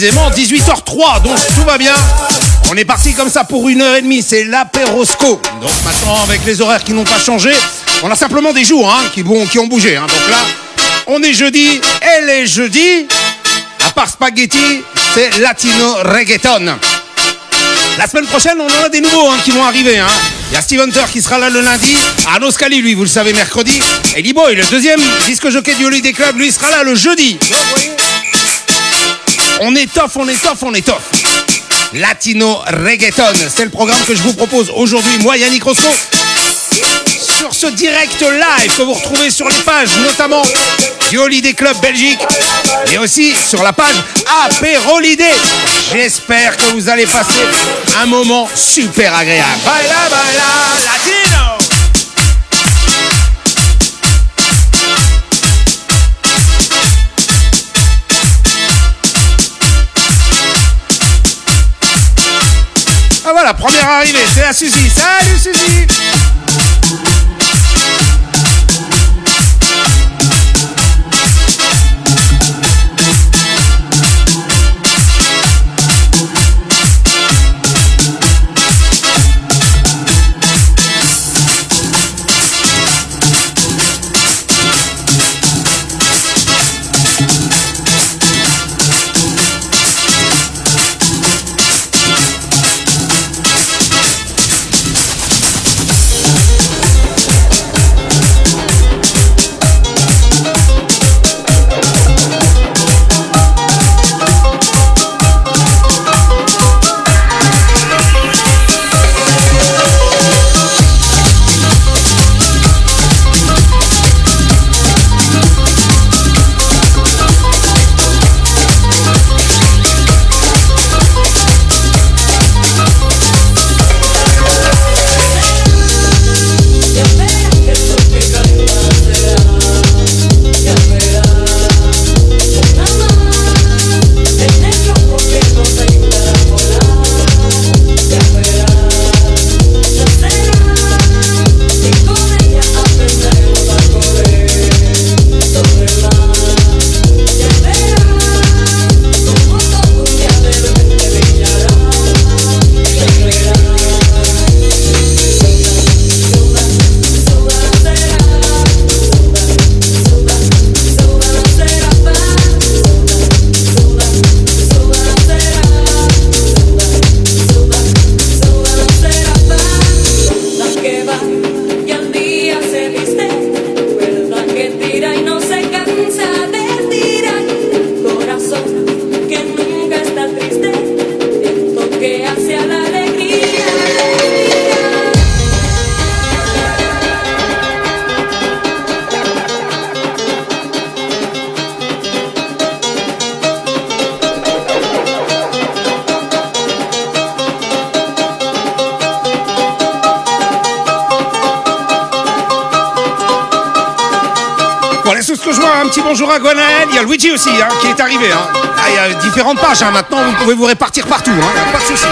précisément 18h03, donc tout va bien. On est parti comme ça pour une heure et demie, c'est l'apérosco. Donc maintenant, avec les horaires qui n'ont pas changé, on a simplement des jours hein, qui, ont bougé. Hein. Donc là, on est jeudi, elle est jeudi. À part spaghetti, c'est latino reggaeton. La semaine prochaine, on en a des nouveaux hein, qui vont arriver. Il y a Steve Hunter qui sera là le lundi. Arnaud Scali, lui, vous le savez, mercredi. Et Boy, le deuxième disque jockey du Holiday Club, lui, sera là le jeudi. On étoffe, on étoffe, on étoffe. Latino Reggaeton, c'est le programme que je vous propose aujourd'hui. Moi, Yannick Rosso, sur ce direct live que vous retrouvez sur les pages, notamment du Holiday Club Belgique, et aussi sur la page Apérolidé. J'espère que vous allez passer un moment super agréable. Ah voilà, première arrivée, c'est la Suzy. Salut Suzy hein, qui est arrivé. Hein. Ah, il y a différentes pages. Hein. Maintenant, vous pouvez vous répartir partout. Pas de souci.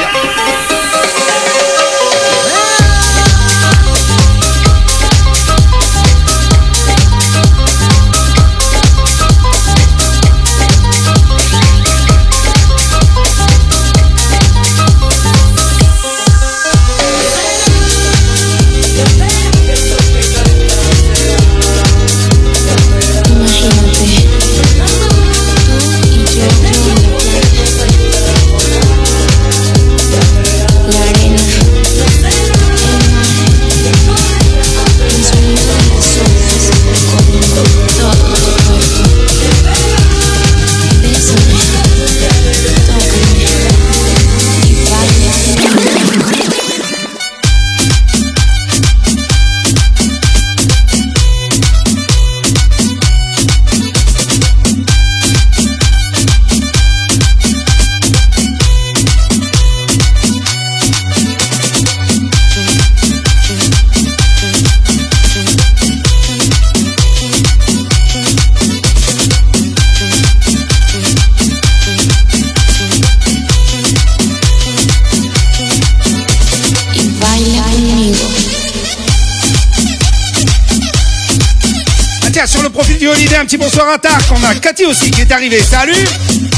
Petit bonsoir à Tark. On a Cathy aussi qui est arrivée. Salut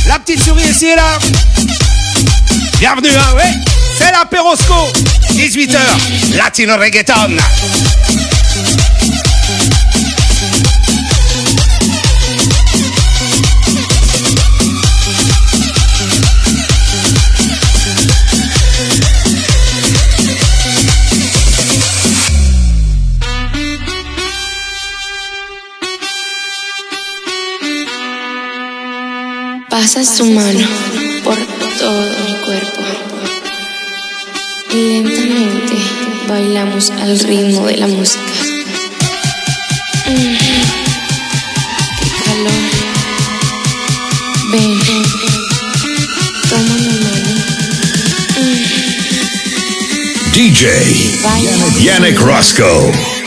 La petite souris ici et là. Bienvenue, hein, ouais C'est la Perosco 18h, Latino Reggaeton. Pasa su mano por todo mi cuerpo. Y lentamente bailamos al ritmo de la música. Mm. Qué calor. Ven, toma mi mano. Mm. DJ Yannick Roscoe.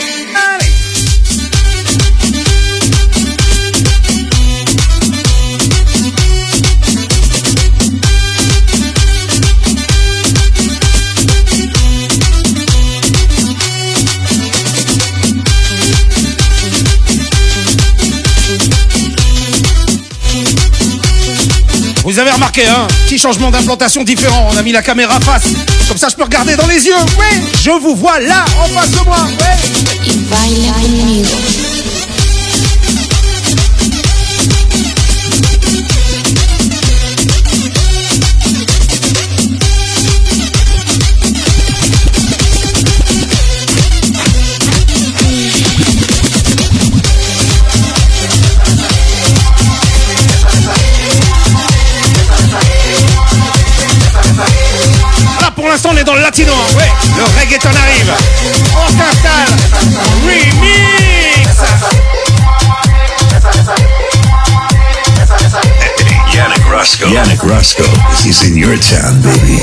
Remarqué, hein Petit changement d'implantation différent. On a mis la caméra face. Comme ça, je peux regarder dans les yeux. Ouais, je vous vois là, en face de moi. Ouais. Hein. Ouais, le reggaeton arrive. On s'installe. Remix. Yannick Roscoe. Yannick Roscoe. He's in your town, baby.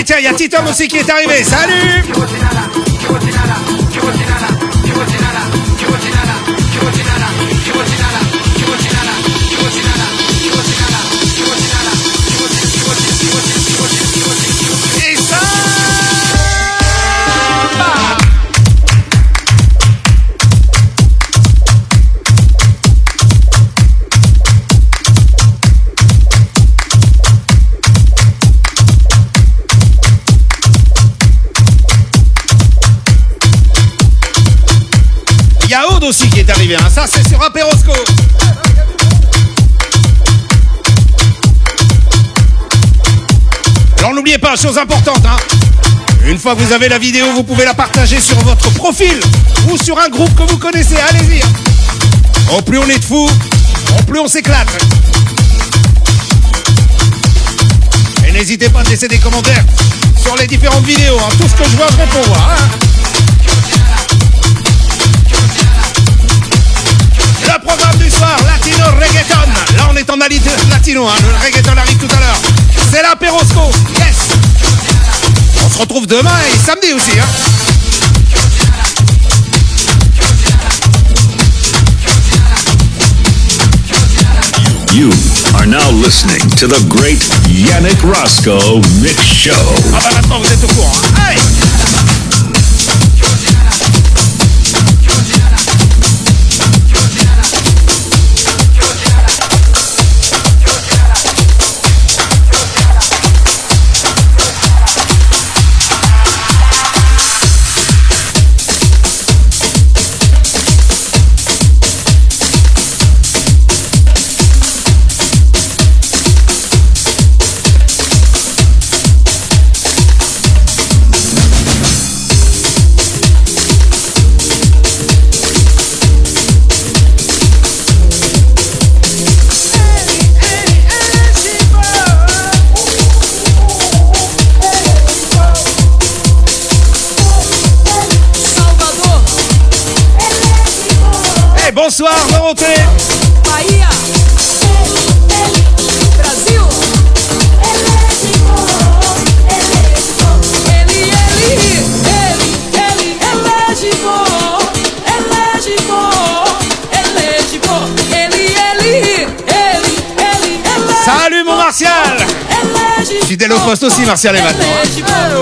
Allez, tiens, il y a Titom aussi qui est arrivé. Salut Hein. ça c'est sur Apérosco. Alors n'oubliez pas, chose importante, hein. une fois que vous avez la vidéo, vous pouvez la partager sur votre profil ou sur un groupe que vous connaissez, allez-y. Au plus on est de fous, au plus on s'éclate. Et n'hésitez pas à laisser des commentaires sur les différentes vidéos, hein. tout ce que je vois, je réponds. Programme du soir, Latino Reggaeton. Là, on est en latino. Hein. Le reggaeton arrive tout à l'heure. C'est l'apérosco. Yes. On se retrouve demain et samedi aussi. Hein. You are now listening to the great Yannick Roscoe Mix Show. Ah bah maintenant vous êtes au courant. Hein. Hello Frost aussi, Martial est maintenant.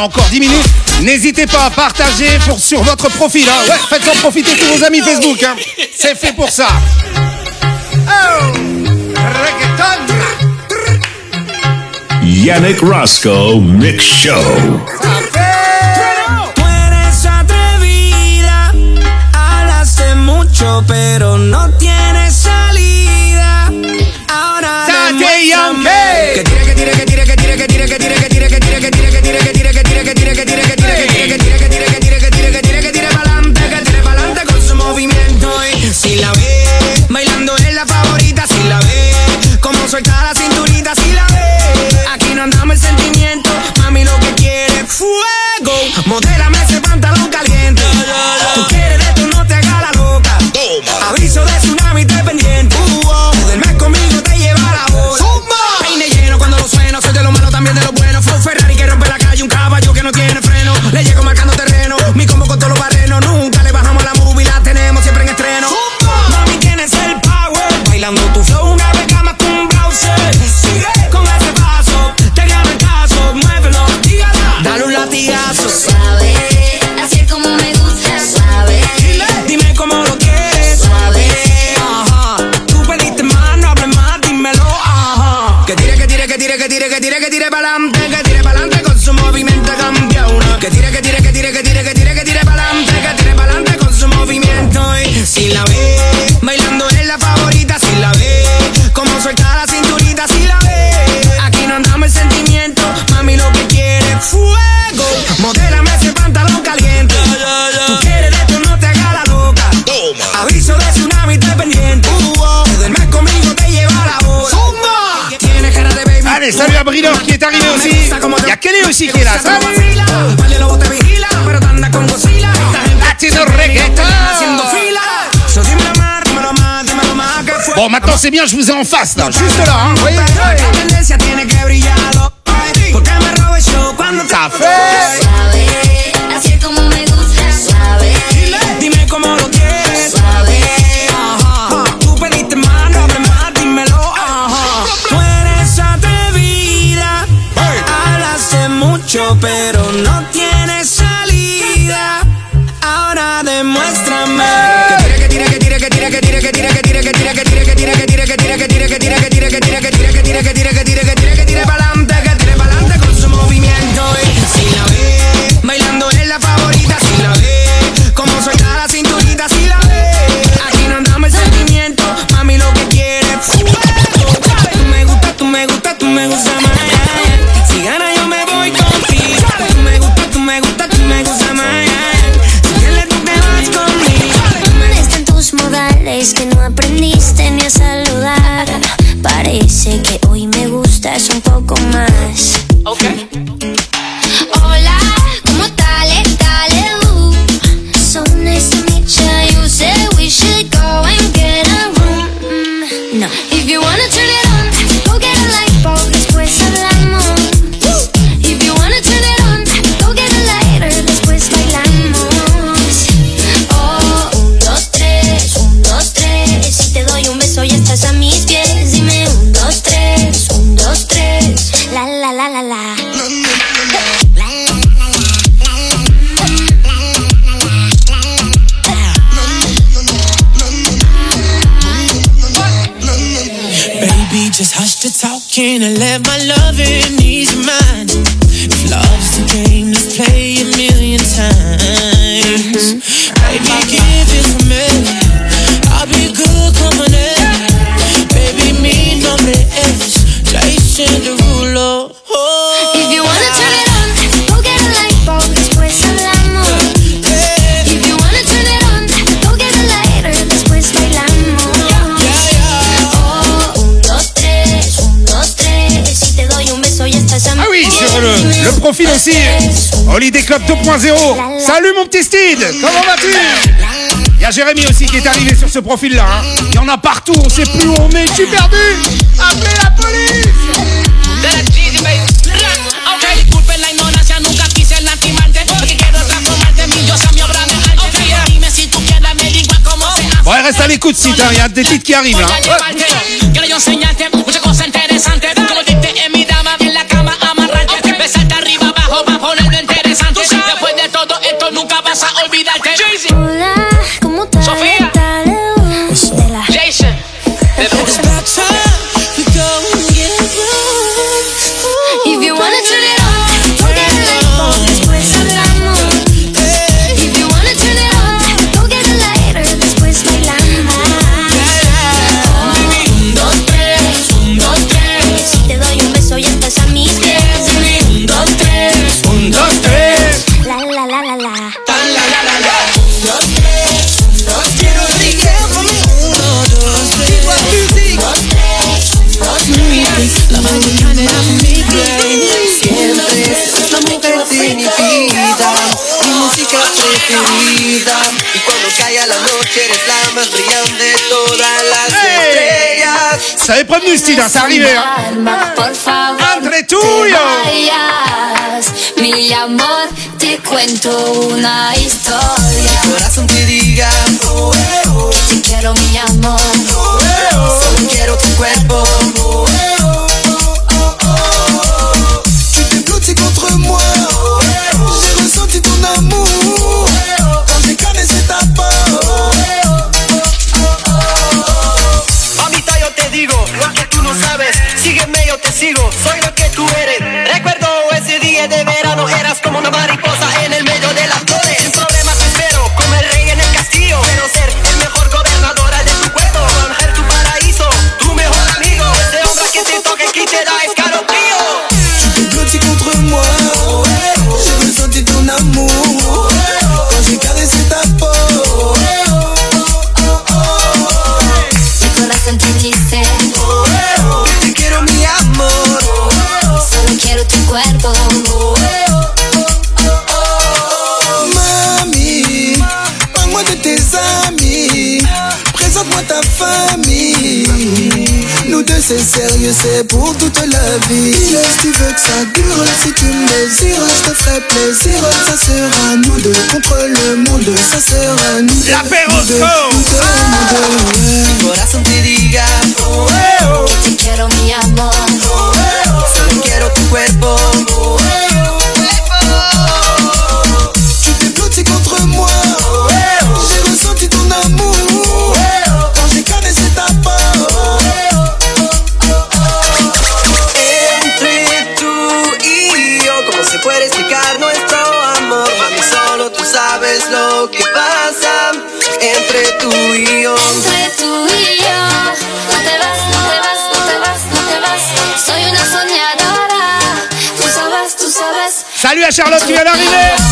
encore 10 minutes. N'hésitez pas à partager sur votre profil. Hein. Faites-en profiter tous vos amis Facebook. Hein. C'est fait pour ça. Oh. Yannick Roscoe Mix Show. Pero salida. pensez bien, je vous ai en face, là, juste là, hein, vous voyez Ça fait. Baby, just hush your talking and let my loving ease your mind. If love's the game, let's play a million times. Mm-hmm. Baby, give it to me. profil aussi. Holiday Club 2.0. Salut mon petit Steed, comment vas-tu? Il y a Jérémy aussi qui est arrivé sur ce profil là. Hein. Il y en a partout, on sait plus où on est, je. Appelez la police Ouais, reste à l'écoute si hein. il y des titres qui arrivent là. Siempre niña la familia de mi vida, mi música es querida. Y cuando cae la noche, eres la más brillante de todas las estrellas. Sabe pronunciar, se ha arriba, por mi amor, te cuento una historia. Mi corazón te diga: Tienes que ver, quiero mi amor. Solo quiero tu cuerpo. c'est sérieux, c'est pour toute la vie. Si tu veux que ça dure, si tu me désires, je te ferai plaisir. Ça sera nous deux contre le monde, ça sera nous. La paix Charlotte qui vient d'arriver.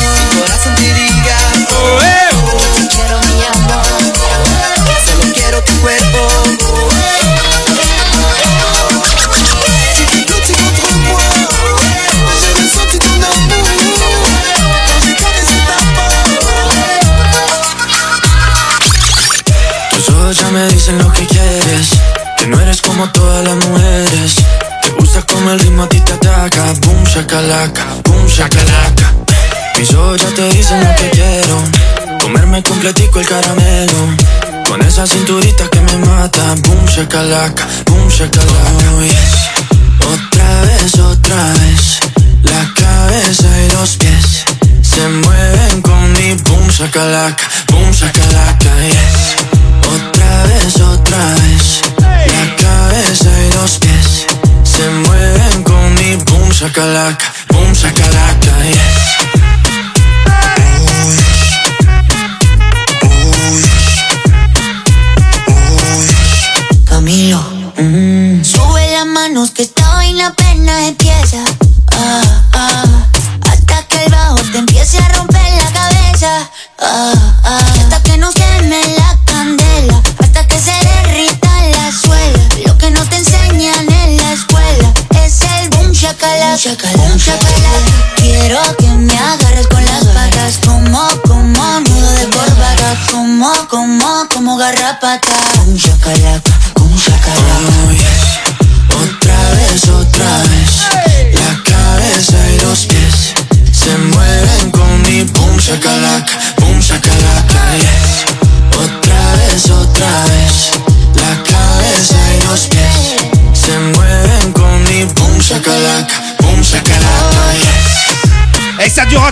chacalaca. Mis ojos ya te dicen lo que quiero. Comerme completico el caramelo. Con esa cinturita que me mata. Boom, chacalaca, boom, chacalaca. Oh, yes. Otra vez, otra vez. La cabeza y los pies se mueven con mi boom, chacalaca, boom, chacalaca. Yes. Otra vez, otra vez. La cabeza y los pies se mueven con mi boom, chacalaca. Saca la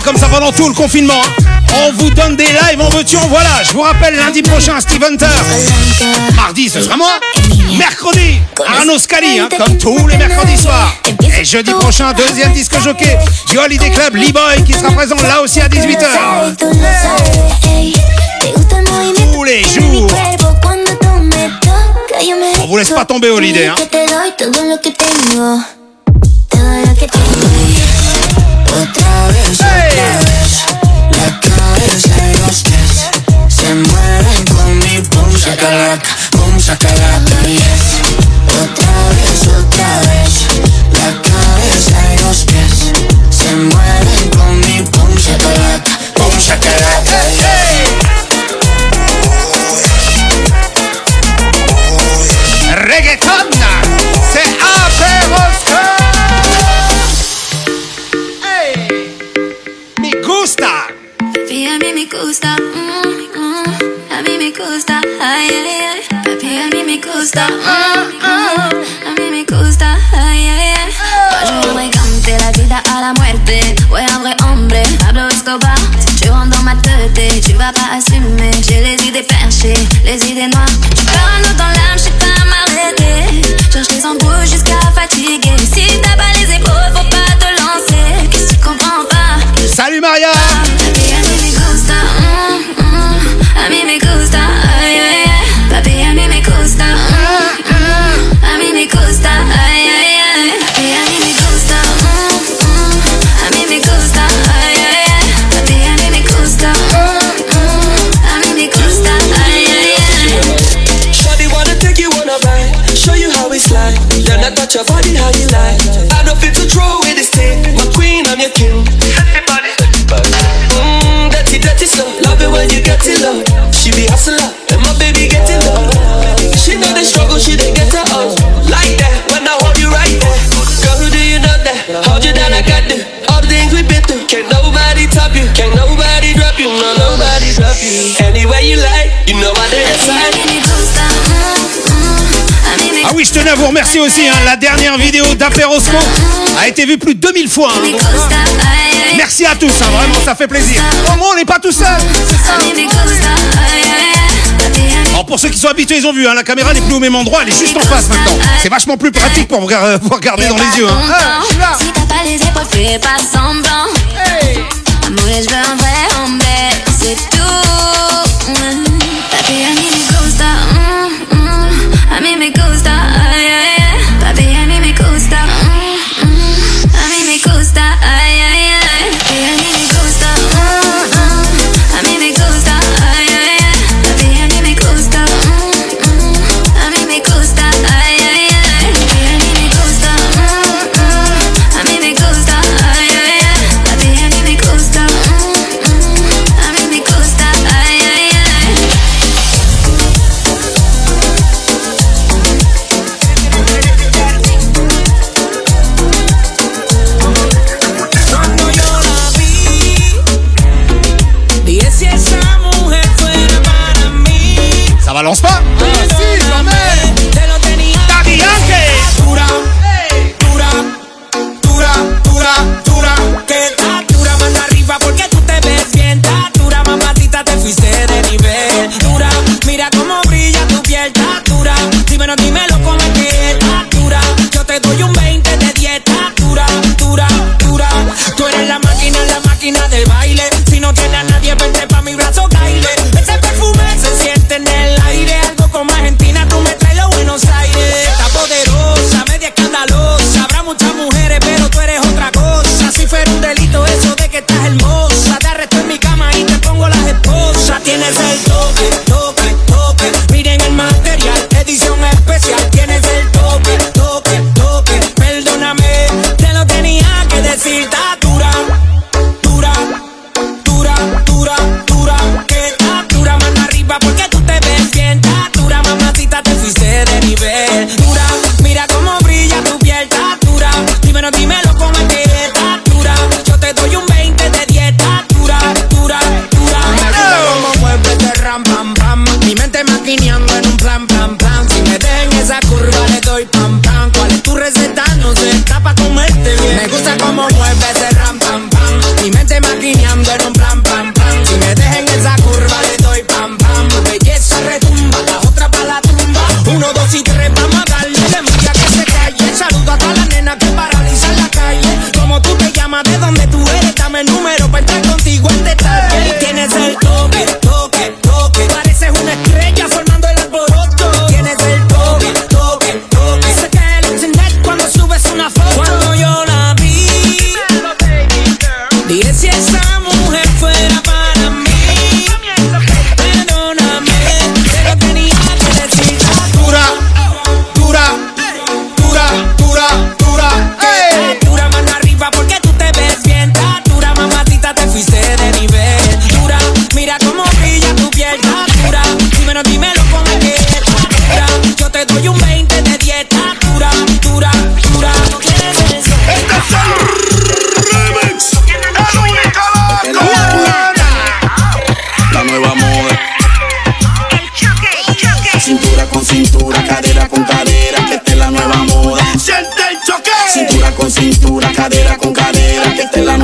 comme ça pendant tout le confinement. Hein. On vous donne des lives en voiture, voilà. Je vous rappelle lundi prochain Steve Hunter. Mardi, ce sera moi. Mercredi, Arnaud Scali, hein, comme tous les mercredis soirs. Et jeudi prochain, deuxième disque jockey du Holiday Club Lee Boy qui sera présent là aussi à 18h. Tous les jours. On vous laisse pas tomber, Holiday. Hein. à vous remercier aussi. Hein. La dernière vidéo d'Aperosmo a été vue plus de 2000 fois. Hein, hein. Merci à tous, vraiment, ça fait plaisir. Au moins, on n'est pas tout seul. Alors pour ceux qui sont habitués, ils ont vu, la caméra n'est plus au même endroit, elle est juste en face maintenant. C'est vachement plus pratique pour, regarder euh, dans les yeux.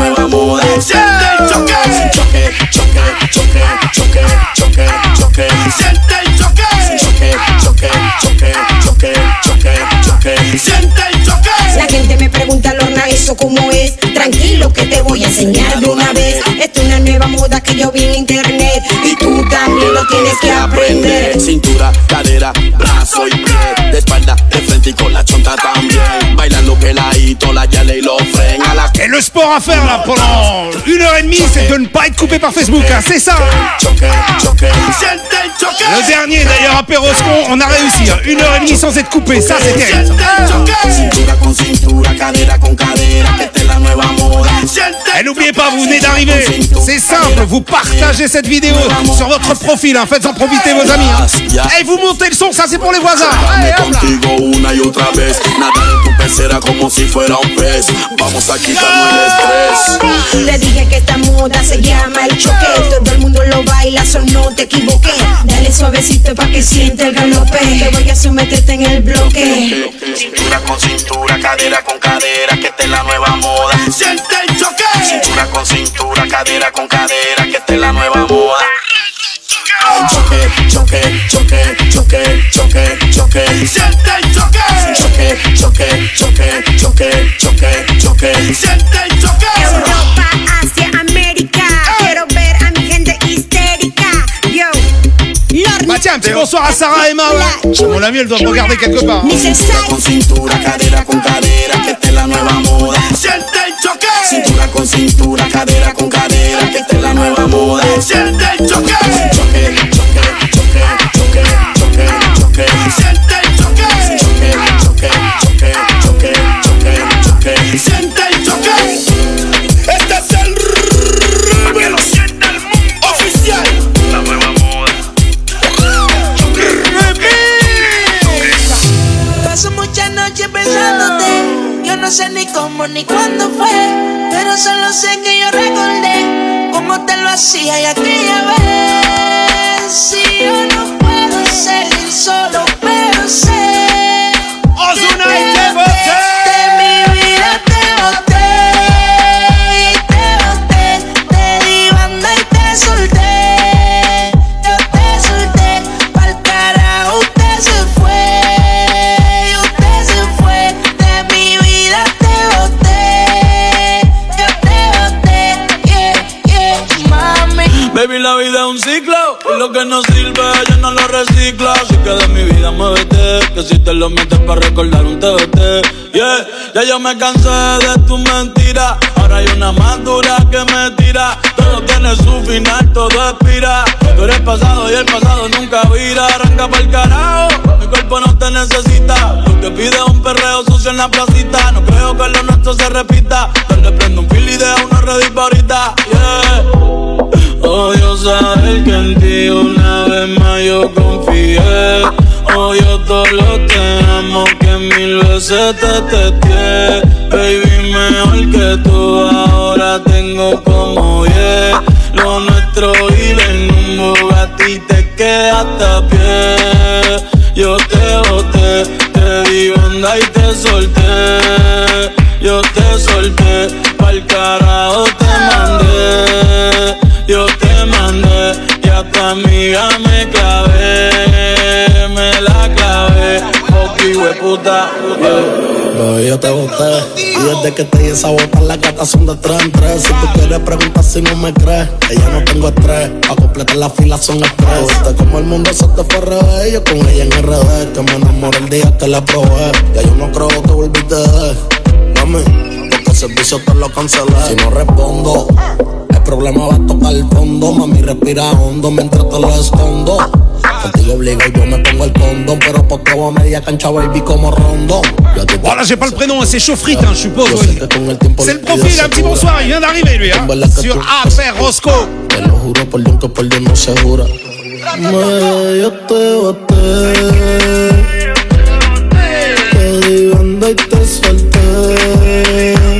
La nueva moda. Siente el choque. Choque, choque, choque, choque, choque, choque. Siente el choque. Choque, choque, choque, choque, choque, choque. Siente el choque. La gente me pregunta, Lorna, ¿eso cómo es? Tranquilo que te voy a enseñar de una vez. Esta es una nueva moda que yo vi en internet y tú también lo tienes que aprender. Cintura, cadera, brazo y pie. De espalda, de frente y con la chonta también. Bailando peladito, la yale y lo Et le sport à faire là pendant une heure et demie, c'est de ne pas être coupé par Facebook. hein, c'est ça. choque. Le dernier d'ailleurs à Perroscon, on a réussi. hein, Une heure et demie sans être coupé, ça c'est terrible. Et n'oubliez pas, vous venez d'arriver. C'est simple, vous partagez cette vidéo sur votre profil. hein, Faites en profiter vos amis. hein. Et vous montez le son, ça c'est pour les voisins. Pecera como si fuera un pez. Vamos a quitarnos el estrés. Te dije que esta moda se llama el choque. Todo el mundo lo baila, solo no te equivoqué. Dale suavecito pa' que siente el galope. Te voy a someterte en el bloque. Cintura con cintura, cadera con cadera, que esta es la nueva moda. Siente el choque. Cintura con cintura, cadera con cadera, que esta es la nueva moda. Choque, choque, choque, choque, choque, choque. Siente el choque. Choque, choque, choque, choque, choque, choque. Siente el choque. Europa, Asia, América. Quiero ver a mi gente histérica. Yo. Bah un petit bonsoir à Sarah et Emma. ouais. Mon ami, elle doit me regarder quelque part. Con cintura, cadera con cadera, que esta es la nueva moda. Siente el choque. Cintura con cintura, cadera con cadera, que esta es la nueva moda. Siente el choque, ni cuándo fue. Pero solo sé que yo recordé cómo te lo hacía y aquella vez. Si yo no puedo seguir solo, muévete, que si te lo metes para recordar un TBT. Yeah, ya yo me cansé de tu mentira. Ahora hay una más dura que me tira. Todo tiene su final, todo expira. Tú eres pasado y el pasado nunca vira. Arranca pa'l carajo, mi cuerpo no te necesita. Lo que pide es un perreo sucio en la placita. No creo que lo nuestro se repita. Te prendo un fil y deja una pa' ahorita. Yeah. Odio saber que en ti una vez más yo confié. Odio todo lo te amo que mil veces te testé. Baby, mejor que tú ahora tengo como yeah. Lo nuestro ir en un Bugatti te quedaste a pie. Yo te boté, te di onda y te solté. Yo te solté, pa'l carajo te mandé. Yo te mandé y a tu amiga me clavé, me la clavé. Bebé, yo te boté Y desde que te hice a botar las gatas son de tres en tres. Si tú quieres preguntar si no me crees Ella no tengo estrés. Pa' completar la fila son estrés. Viste como el mundo se te fue revés. Yo con ella en RD Que me enamoré el día que la probé. Ya yo no creo que volviste. Mami, porque el servicio te lo cancelé. Si no respondo el problema va a tocar el fondo Mami, respira hondo mientras te lo escondo Contigo obligo y yo me pongo el condón Pero por todo a media cancha, baby, como rondo Voilà, j'ai pas le prénom, c'est Chauffrit, hein, je suppose. Oui. C'est le profil, un petit bonsoir, il vient d'arriver lui, hein, sur Affaire Roscoe. Te lo juro por Dios que por Dios no se jura. Me, yo te boté. Te di banda y te solté.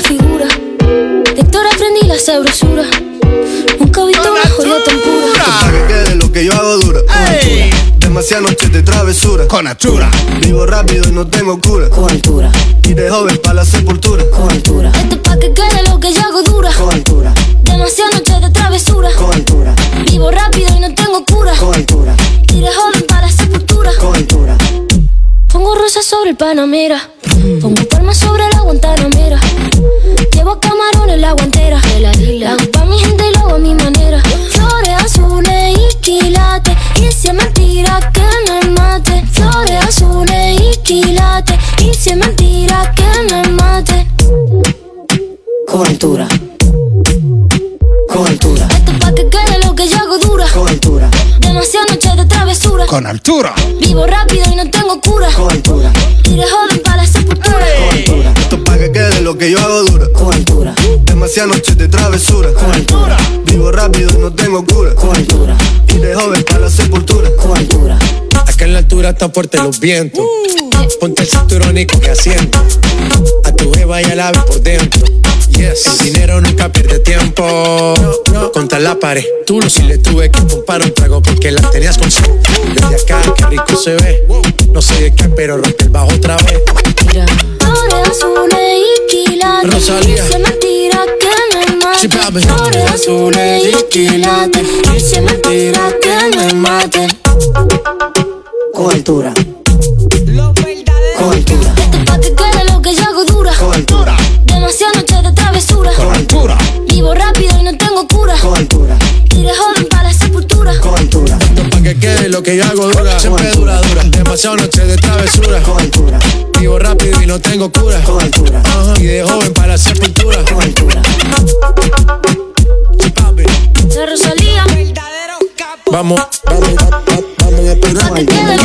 Una figura. De Héctor aprendí la sabrosura. Nunca he visto una joya tan pura. Pa' que quede lo que yo hago dura. Demasiadas noches de travesura. Con altura. Vivo rápido y no tengo cura. Con altura, Y de joven para la sepultura. con altura, Esto es pa' que quede lo que yo hago dura. con altura, Demasiadas noches de travesura. con altura, Vivo rápido y no tengo cura. con altura, Y de joven para la sepultura. con altura. Pongo rosas sobre el Panamera. Pongo palmas sobre la Guantanamera. Llevo camarones en la guantera. La hago pa' mi gente y lo hago a mi manera. Flores azules y quilates. Y si es mentira que me mate. Flores azules y quilates. Y si es mentira que me mate. Con altura, con altura, Esto es pa' que quede lo que yo hago dura. con altura, Demasiadas noches de travesura. Con altura. Vivo rápido y no tengo cura. con altura, Y de joven para la sepultura. es pa' que quede lo que yo hago dura. con altura, Demasiadas noches de travesura. con altura, Vivo rápido y no tengo cura. con altura, Y de joven para la sepultura. con altura. Acá en la altura están fuertes los vientos. Ponte el cinturón y coge asiento. A tu jeva y a la ves por dentro. Yes. El dinero nunca pierde tiempo. Contra la pared. Tú no si le tuve que comprar un trago porque la tenías con sed. Desde acá, qué rico se ve. No sé de qué, pero rompe el bajo otra vez. Flores azules y quilates. Rosalía. Es mentira que me Sí, mate. papi. Flores azules y quilates. Y si es mentira que me mate. Con altura, lo que yo hago dura. Siempre dura, dura. Demasiado noche de travesura. con altura, Vivo rápido y no tengo cura. con altura, Ajá. Y de joven para la sepultura. La Rosalía. Vamos, vamos, vamos, vamos quede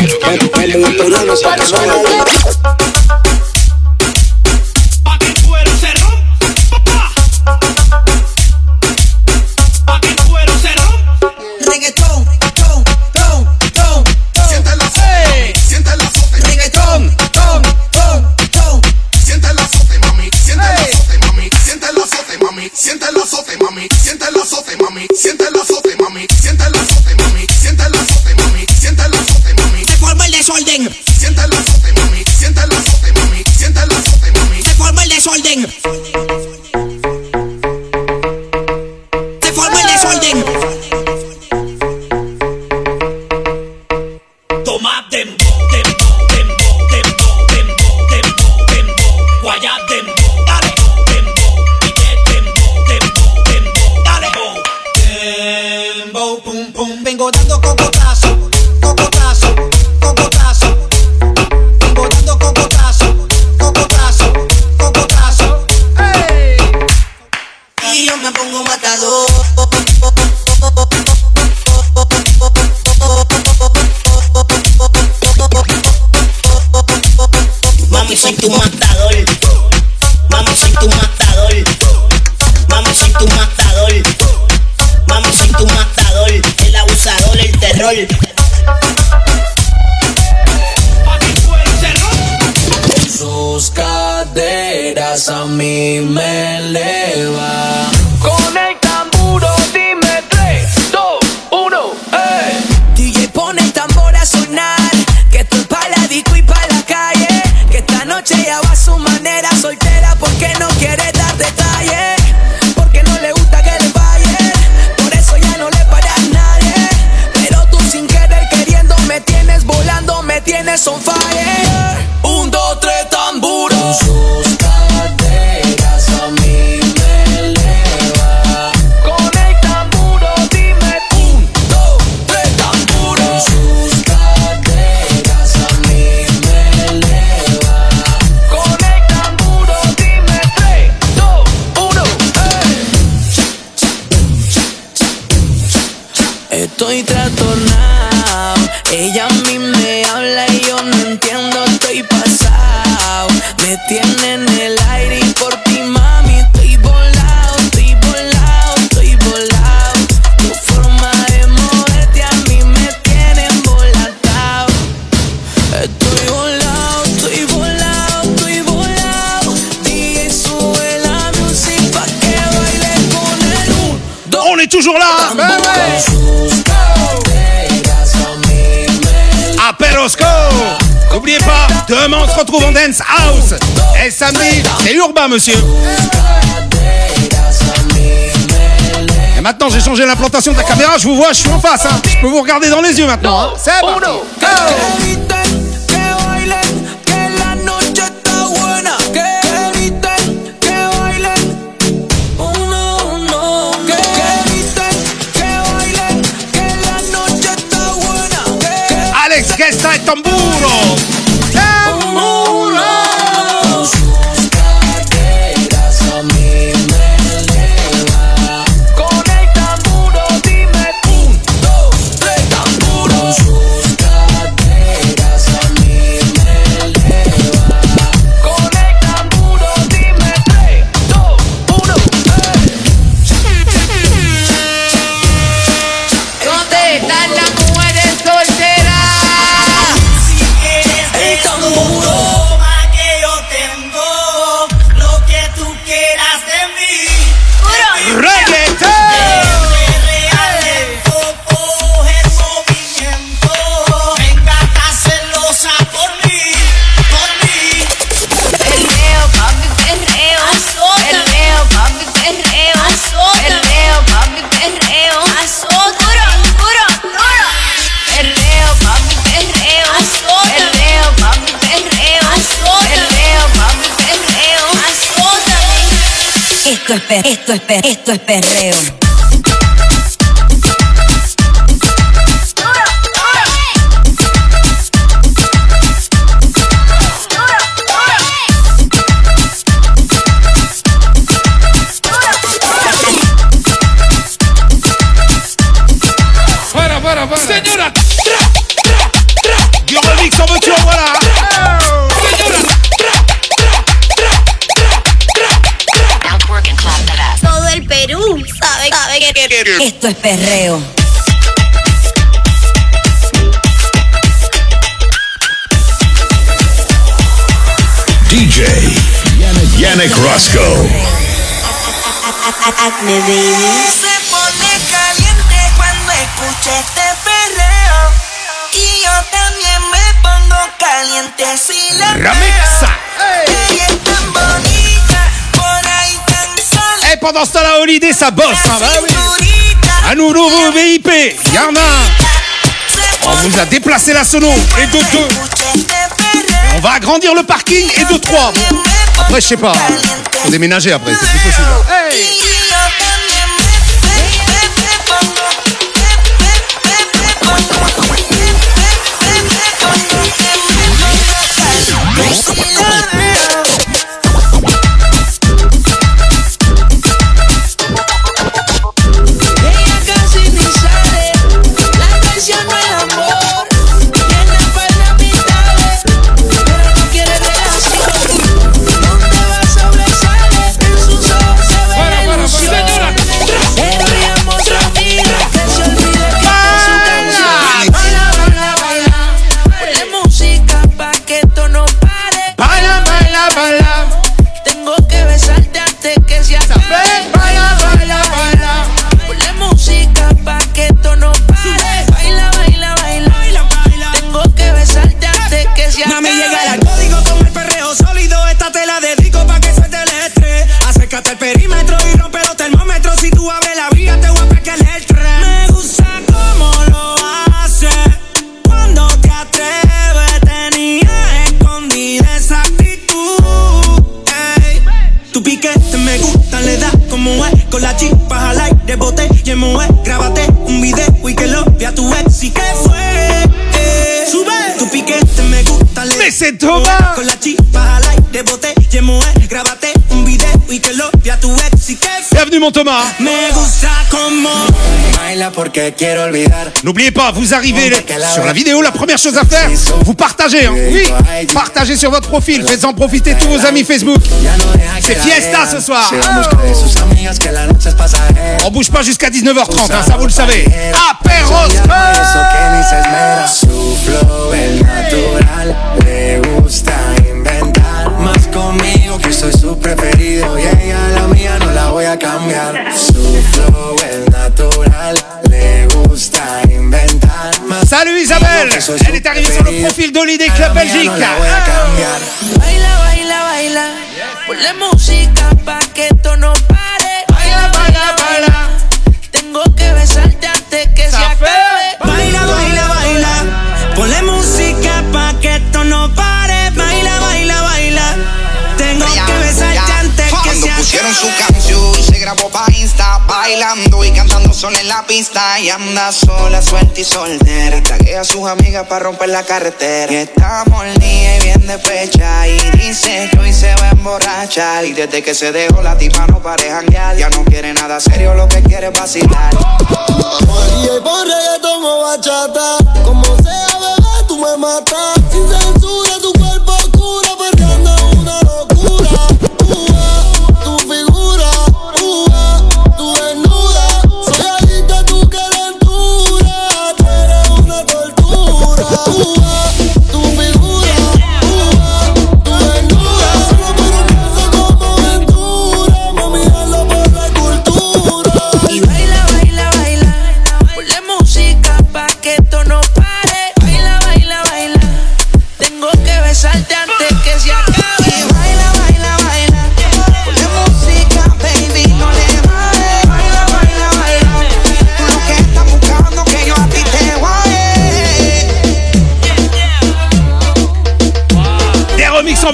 lo que Vamos tu. Roscoe. N'oubliez pas, demain on se retrouve en Dance House. Et samedi, c'est urbain, monsieur. Et maintenant, j'ai changé l'implantation de la caméra. Je vous vois, je suis en face. Hein. Je peux vous regarder dans les yeux maintenant. Hein. C'est oh bon. Go tambor. esto es per, esto es per, esto es perreo. esto es perreo. DJ Yannick, Roscoe. Acne baby. Se pone caliente cuando escucha este perreo. Y yo también me pongo caliente si la Ramixa. Ella es tan bonita, por ahí tan sola. E pendant ce temps-là, Holiday, ça bosse. à nos nouveaux VIP, Yarna. On vous a déplacé la sono et de deux. On va agrandir le parking et de trois. Après, je sais pas. Faut déménager après, c'est plus possible. Thomas. N'oubliez pas, vous arrivez sur la vidéo, la première chose à faire, vous partagez. Hein. Oui, partagez sur votre profil, faites-en profiter tous vos amis Facebook. C'est fiesta ce soir. Oh. On bouge pas jusqu'à 19h30, hein, ça vous le savez. cambiar. Su flow es Salut Isabelle Elle est arrivée sur le profil d'Oli des clubs belgiques. Ah. Baila, baila, baila. Música no. Solo en la pista y anda sola, suelta y soltera. Taguea a sus amigas para romper la carretera. Y está molnía y bien de fecha. Y dice yo hoy se va a emborrachar. Y desde que se dejó la tipa no pareja Ya no quiere nada serio, lo que quiere es vacilar. Y por reggaetón o bachata. Como sea, bebé, tú me matas. Sin censura, tu cuerpo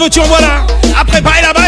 tu en voilà. Après, pareil là-bas.